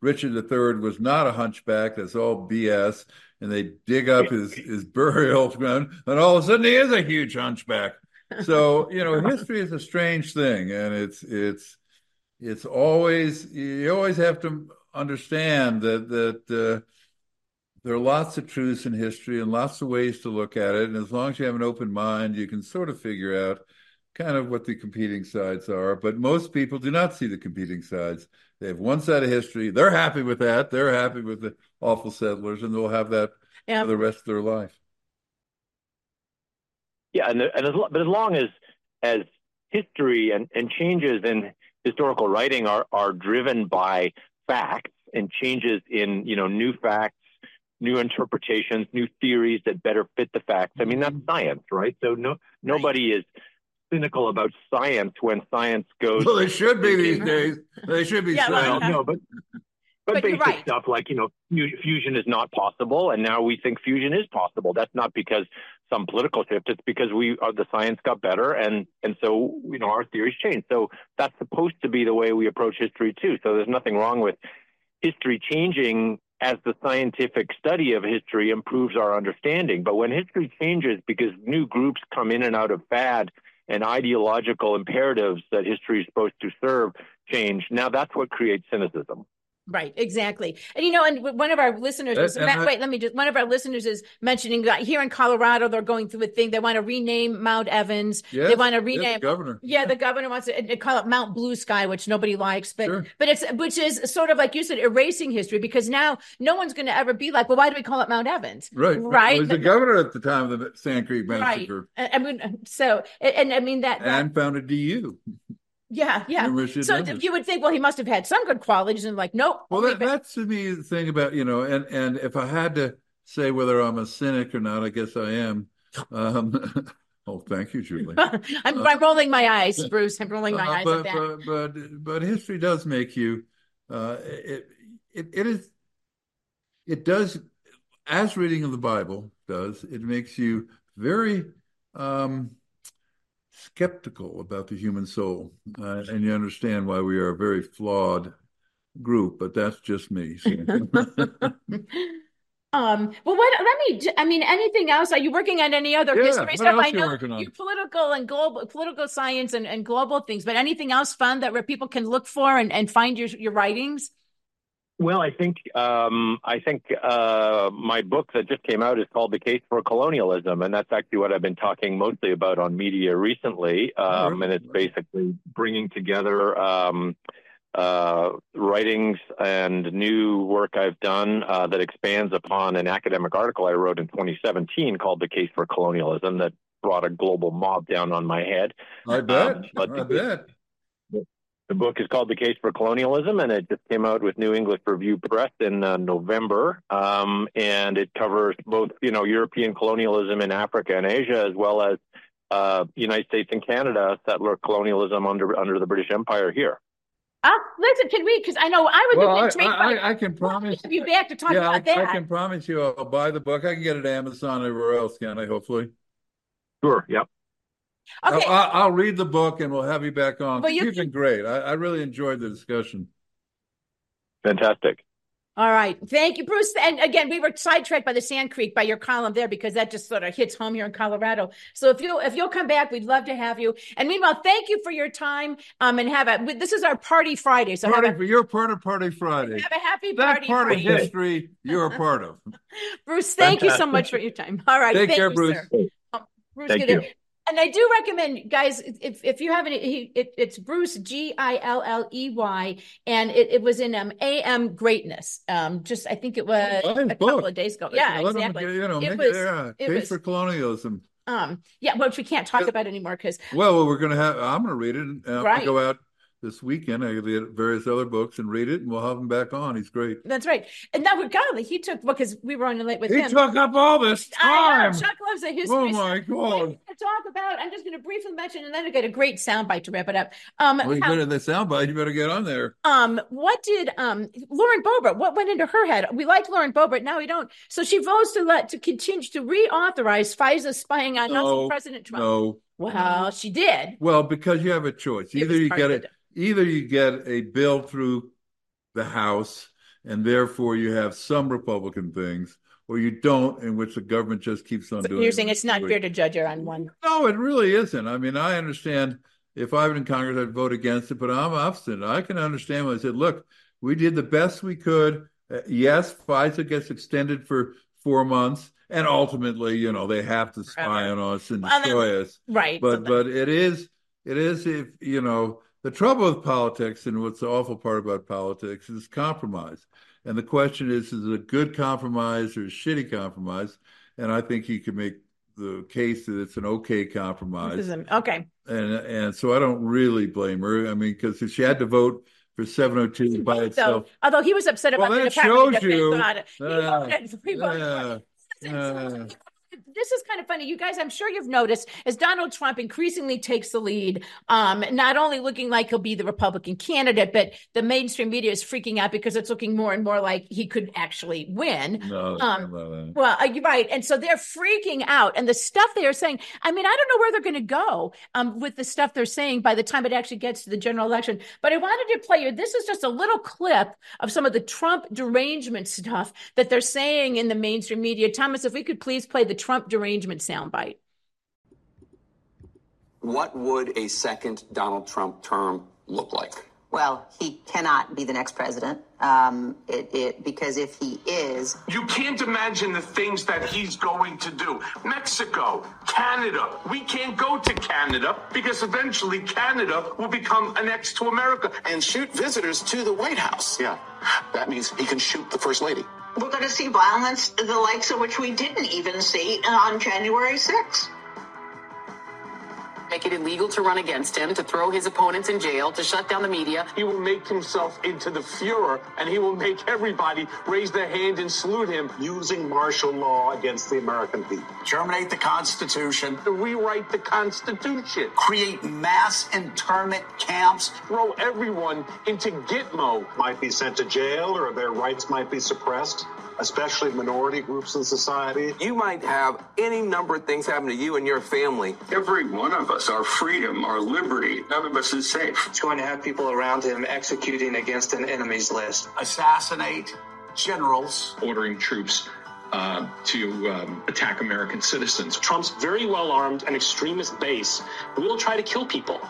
Speaker 2: Richard III was not a hunchback. That's all BS. And they dig up his his burial ground, and all of a sudden he is a huge hunchback. So you know, history is a strange thing, and it's it's it's always you always have to understand that that uh, there are lots of truths in history and lots of ways to look at it. And as long as you have an open mind, you can sort of figure out kind of what the competing sides are. But most people do not see the competing sides. They have one side of history. They're happy with that. They're happy with the awful settlers, and they'll have that yeah. for the rest of their life.
Speaker 4: Yeah, and, and as, but as long as as history and, and changes in historical writing are are driven by facts and changes in you know new facts new interpretations new theories that better fit the facts. I mean that's mm-hmm. science right? So no nobody is cynical about science when science goes
Speaker 2: well they should be these days. They should be
Speaker 4: yeah, well, no but but, but basic right. stuff like you know fusion is not possible and now we think fusion is possible. That's not because some political shift it's because we are the science got better and and so you know our theories changed. So that's supposed to be the way we approach history too. So there's nothing wrong with history changing as the scientific study of history improves our understanding. But when history changes because new groups come in and out of fad and ideological imperatives that history is supposed to serve change now that's what creates cynicism
Speaker 3: Right, exactly. And you know, and one of our listeners uh, was, Matt, I, wait, let me just, one of our listeners is mentioning that here in Colorado, they're going through a thing. They want to rename Mount Evans.
Speaker 2: Yes,
Speaker 3: they want to rename
Speaker 2: yes, governor.
Speaker 3: Yeah, the governor wants to call it Mount Blue Sky, which nobody likes, but, sure. but it's, which is sort of like you said, erasing history because now no one's going to ever be like, well, why do we call it Mount Evans?
Speaker 2: Right.
Speaker 3: Right.
Speaker 2: He was the governor at the time of the Sand Creek Massacre.
Speaker 3: Right. I mean, so, and, and I mean that, that
Speaker 2: and founded DU.
Speaker 3: Yeah, yeah. So you would think, well, he must have had some good qualities, and like, nope.
Speaker 2: Well, that, that's to me the thing about you know, and and if I had to say whether I'm a cynic or not, I guess I am. Um, oh, thank you, Julie.
Speaker 3: I'm, uh, I'm, rolling my eyes, Bruce. I'm rolling my uh, eyes
Speaker 2: but,
Speaker 3: at
Speaker 2: that. But, but but history does make you. Uh, it, it it is. It does, as reading of the Bible does. It makes you very. Um, skeptical about the human soul, uh, and you understand why we are a very flawed group. But that's just me.
Speaker 3: Um, well, what, let me, I mean, anything else? Are you working on any other
Speaker 2: yeah,
Speaker 3: history stuff? I know
Speaker 2: you
Speaker 3: political and global, political science and, and global things, but anything else fun that where people can look for and, and find your, your writings?
Speaker 4: Well, I think um, I think uh, my book that just came out is called "The Case for Colonialism," and that's actually what I've been talking mostly about on media recently. Um, and it's basically bringing together um, uh, writings and new work I've done uh, that expands upon an academic article I wrote in 2017 called "The Case for Colonialism" that brought a global mob down on my head.
Speaker 2: I bet. Um, but I bet
Speaker 4: The book is called The Case for Colonialism, and it just came out with New English Review Press in uh, November. Um, and it covers both, you know, European colonialism in Africa and Asia, as well as uh, United States and Canada settler colonialism under under the British Empire here.
Speaker 3: Uh, listen, can we? Because I know I would
Speaker 2: Well,
Speaker 3: be
Speaker 2: I,
Speaker 3: intrigued.
Speaker 2: I,
Speaker 3: by-
Speaker 2: I can promise.
Speaker 3: you back to talk
Speaker 2: Yeah, I,
Speaker 3: about that.
Speaker 2: I can promise you I'll buy the book. I can get it at Amazon everywhere else, can I? Hopefully.
Speaker 4: Sure. Yep.
Speaker 3: Okay,
Speaker 2: I'll, I'll I'll read the book and we'll have you back on.
Speaker 3: Well, you
Speaker 2: You've been great. I, I really enjoyed the discussion.
Speaker 4: Fantastic.
Speaker 3: all right. Thank you, Bruce. And again, we were sidetracked by the Sand Creek by your column there because that just sort of hits home here in Colorado. So if you if you'll come back, we'd love to have you. And meanwhile, thank you for your time. Um, and have a this is our party Friday. So
Speaker 2: Party,
Speaker 3: have a,
Speaker 2: you're part of Party Friday.
Speaker 3: have a happy
Speaker 2: That
Speaker 3: party.
Speaker 2: part of history you're a part of.
Speaker 3: Bruce, thank you so much for your time. All right.
Speaker 2: Take
Speaker 3: thank
Speaker 2: care,
Speaker 3: you,
Speaker 2: Bruce.
Speaker 3: sir. Um, Bruce,
Speaker 4: Thank
Speaker 3: good-
Speaker 4: you.
Speaker 3: And I do recommend, guys, if if you haven't, he it, it's Bruce G I L L E Y, and it, it was in um AM Greatness. Um, just I think it was
Speaker 2: his
Speaker 3: a couple of days ago. Yeah, exactly.
Speaker 2: get- you know,
Speaker 3: It
Speaker 2: make
Speaker 3: was-
Speaker 2: yeah,
Speaker 3: it was-
Speaker 2: for colonialism.
Speaker 3: Um, yeah, which we can't talk about anymore because
Speaker 2: Well, well, we're going to have. I'm going to read it. and I'll
Speaker 3: Right.
Speaker 2: go out this weekend. I get various other books and read it, and we'll have him back on. He's great.
Speaker 3: that's right. And now, golly, he took because we were on late with
Speaker 2: He
Speaker 3: him.
Speaker 2: took up all this
Speaker 3: I know,
Speaker 2: time.
Speaker 3: Chuck loves a history.
Speaker 2: Oh my God!
Speaker 3: to talk about? I'm just going to briefly mention, and then I get a great soundbite to wrap it up. Um,
Speaker 2: Well, you
Speaker 3: how-
Speaker 2: better the soundbite. You better get on there.
Speaker 3: Um, what did um Lauren Boebert? What went into her head? We like Lauren Boebert, now we don't. So she votes to let to continue to reauthorize FISA spying on us
Speaker 2: No,
Speaker 3: and President Trump.
Speaker 2: No.
Speaker 3: Well, she did.
Speaker 2: Well, because you have a choice. Either you
Speaker 3: part
Speaker 2: get
Speaker 3: of
Speaker 2: it. Either you get a bill through the House, and therefore you have some Republican things, or you don't, in which the government just keeps on
Speaker 3: So
Speaker 2: doing.
Speaker 3: you're saying it's not fair to judge her on one.
Speaker 2: No, it really isn't. I mean, I understand if I were in Congress, I'd vote against it, but I'm obstinate. I can understand when I said, look, we did the best we could. Uh, yes, FISA gets extended for four months, and ultimately, you know, they have to spy
Speaker 3: Forever.
Speaker 2: on us and
Speaker 3: Well,
Speaker 2: destroy us.
Speaker 3: Right.
Speaker 2: But but it is it is if you know the trouble with politics and what's the awful part about politics is compromise. And the question is, is it a good compromise or a shitty compromise? And I think you can make the case that it's an okay compromise.
Speaker 3: is a- okay.
Speaker 2: And and so I don't really blame her. I mean, because if she had to vote for 702 by
Speaker 3: So,
Speaker 2: itself,
Speaker 3: although he was upset
Speaker 2: Well,
Speaker 3: about the
Speaker 2: that shows you-
Speaker 3: it. He
Speaker 2: Uh,
Speaker 3: this is kind of funny. You guys, I'm sure you've noticed as Donald Trump increasingly takes the lead, um, not only looking like he'll be the Republican candidate, but the mainstream media is freaking out because it's looking more and more like he could actually win.
Speaker 2: no,
Speaker 3: Um. Well, uh, you're right. And so they're freaking out. And the stuff they are saying, I mean, I don't know where they're going to go um, with the stuff they're saying by the time it actually gets to the general election. But I wanted to play you. This is just a little clip of some of the Trump derangement stuff that they're saying in the mainstream media. Thomas, if we could please play the Trump derangement soundbite.
Speaker 5: What would a second Donald Trump term look like?
Speaker 6: Well, he cannot be the next president. Um, it, it, because if he is,
Speaker 7: You can't imagine the things that he's going to do. Mexico, Canada. We can't go to Canada because eventually Canada will become annexed to America.
Speaker 8: and shoot visitors to the White House. Yeah, that means he can shoot the First Lady.
Speaker 9: We're going to see violence, the likes of which we didn't even see uh, on January 6th.
Speaker 10: Make it illegal to run against him, to throw his opponents in jail, to shut down the media.
Speaker 7: He will make himself into the Fuhrer and he will make everybody raise their hand and salute him.
Speaker 8: Using martial law against the American people. Terminate the Constitution.
Speaker 7: To rewrite the Constitution.
Speaker 8: Create mass internment camps.
Speaker 7: Throw everyone into Gitmo.
Speaker 8: Might be sent to jail or their rights might be suppressed, especially minority groups in society.
Speaker 5: You might have any number of things happen to you and your family.
Speaker 11: Every one of us, our freedom, our liberty, none of us is safe.
Speaker 12: He's going to have people around him executing against an enemy's list.
Speaker 8: Assassinate generals.
Speaker 11: Ordering troops uh, to um, attack American citizens.
Speaker 12: Trump's very well armed and extremist base will try to kill people.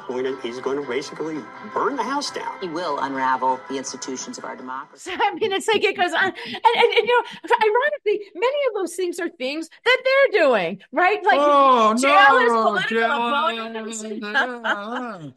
Speaker 12: He's going to basically burn the house down.
Speaker 6: he will unravel the institutions of our democracy.
Speaker 3: I mean, it's like it goes on. And, and, and, you know, ironically, many of those things are things that they're doing, right? Like
Speaker 2: oh
Speaker 3: jail is
Speaker 2: no,
Speaker 3: political
Speaker 2: jail.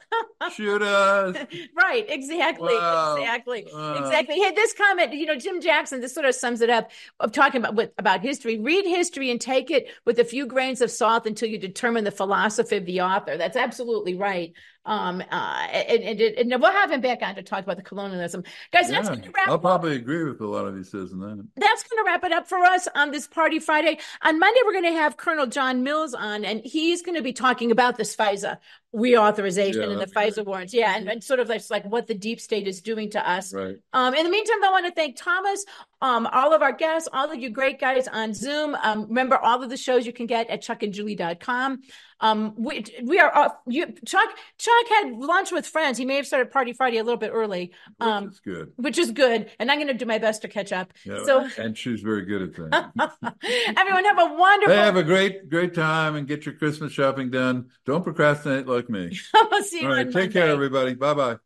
Speaker 2: Shoot us.
Speaker 3: right, exactly,
Speaker 2: Wow.
Speaker 3: exactly,
Speaker 2: Wow.
Speaker 3: exactly. Hey, this comment, you know, Jim Jackson, this sort of sums it up of talking about with, about history. Read history and take it with a few grains of salt until you determine the philosophy of the author. That's absolutely right. Um, uh, and, and, and, we'll have him back on to talk about the colonialism, guys.
Speaker 2: Yeah,
Speaker 3: that's going to wrap.
Speaker 2: I'll probably agree with a lot of he says in that.
Speaker 3: That's going to wrap it up for us on this Party Friday. On Monday, we're going to have Colonel John Mills on, and he's going to be talking about this FISA reauthorization
Speaker 2: Yeah,
Speaker 3: and the FISA warrants. Yeah, and, and sort of like, like what the deep state is doing to us.
Speaker 2: Right.
Speaker 3: Um, in the meantime, I want to thank Thomas, um, all of our guests, all of you great guys on Zoom. Um, remember, all of the shows you can get at chuckandjulie.com. Um, we, we are off. You, Chuck, Chuck had lunch with friends. He may have started Party Friday a little bit early. Um,
Speaker 2: It's good.
Speaker 3: which is good. And I'm going to do my best to catch up.
Speaker 2: Yeah,
Speaker 3: So,
Speaker 2: and she's very good at that.
Speaker 3: everyone, have a wonderful.
Speaker 2: Hey, have a great, great time and get your Christmas shopping done. Don't procrastinate like me.
Speaker 3: see you
Speaker 2: All right, take care, everybody. Bye bye.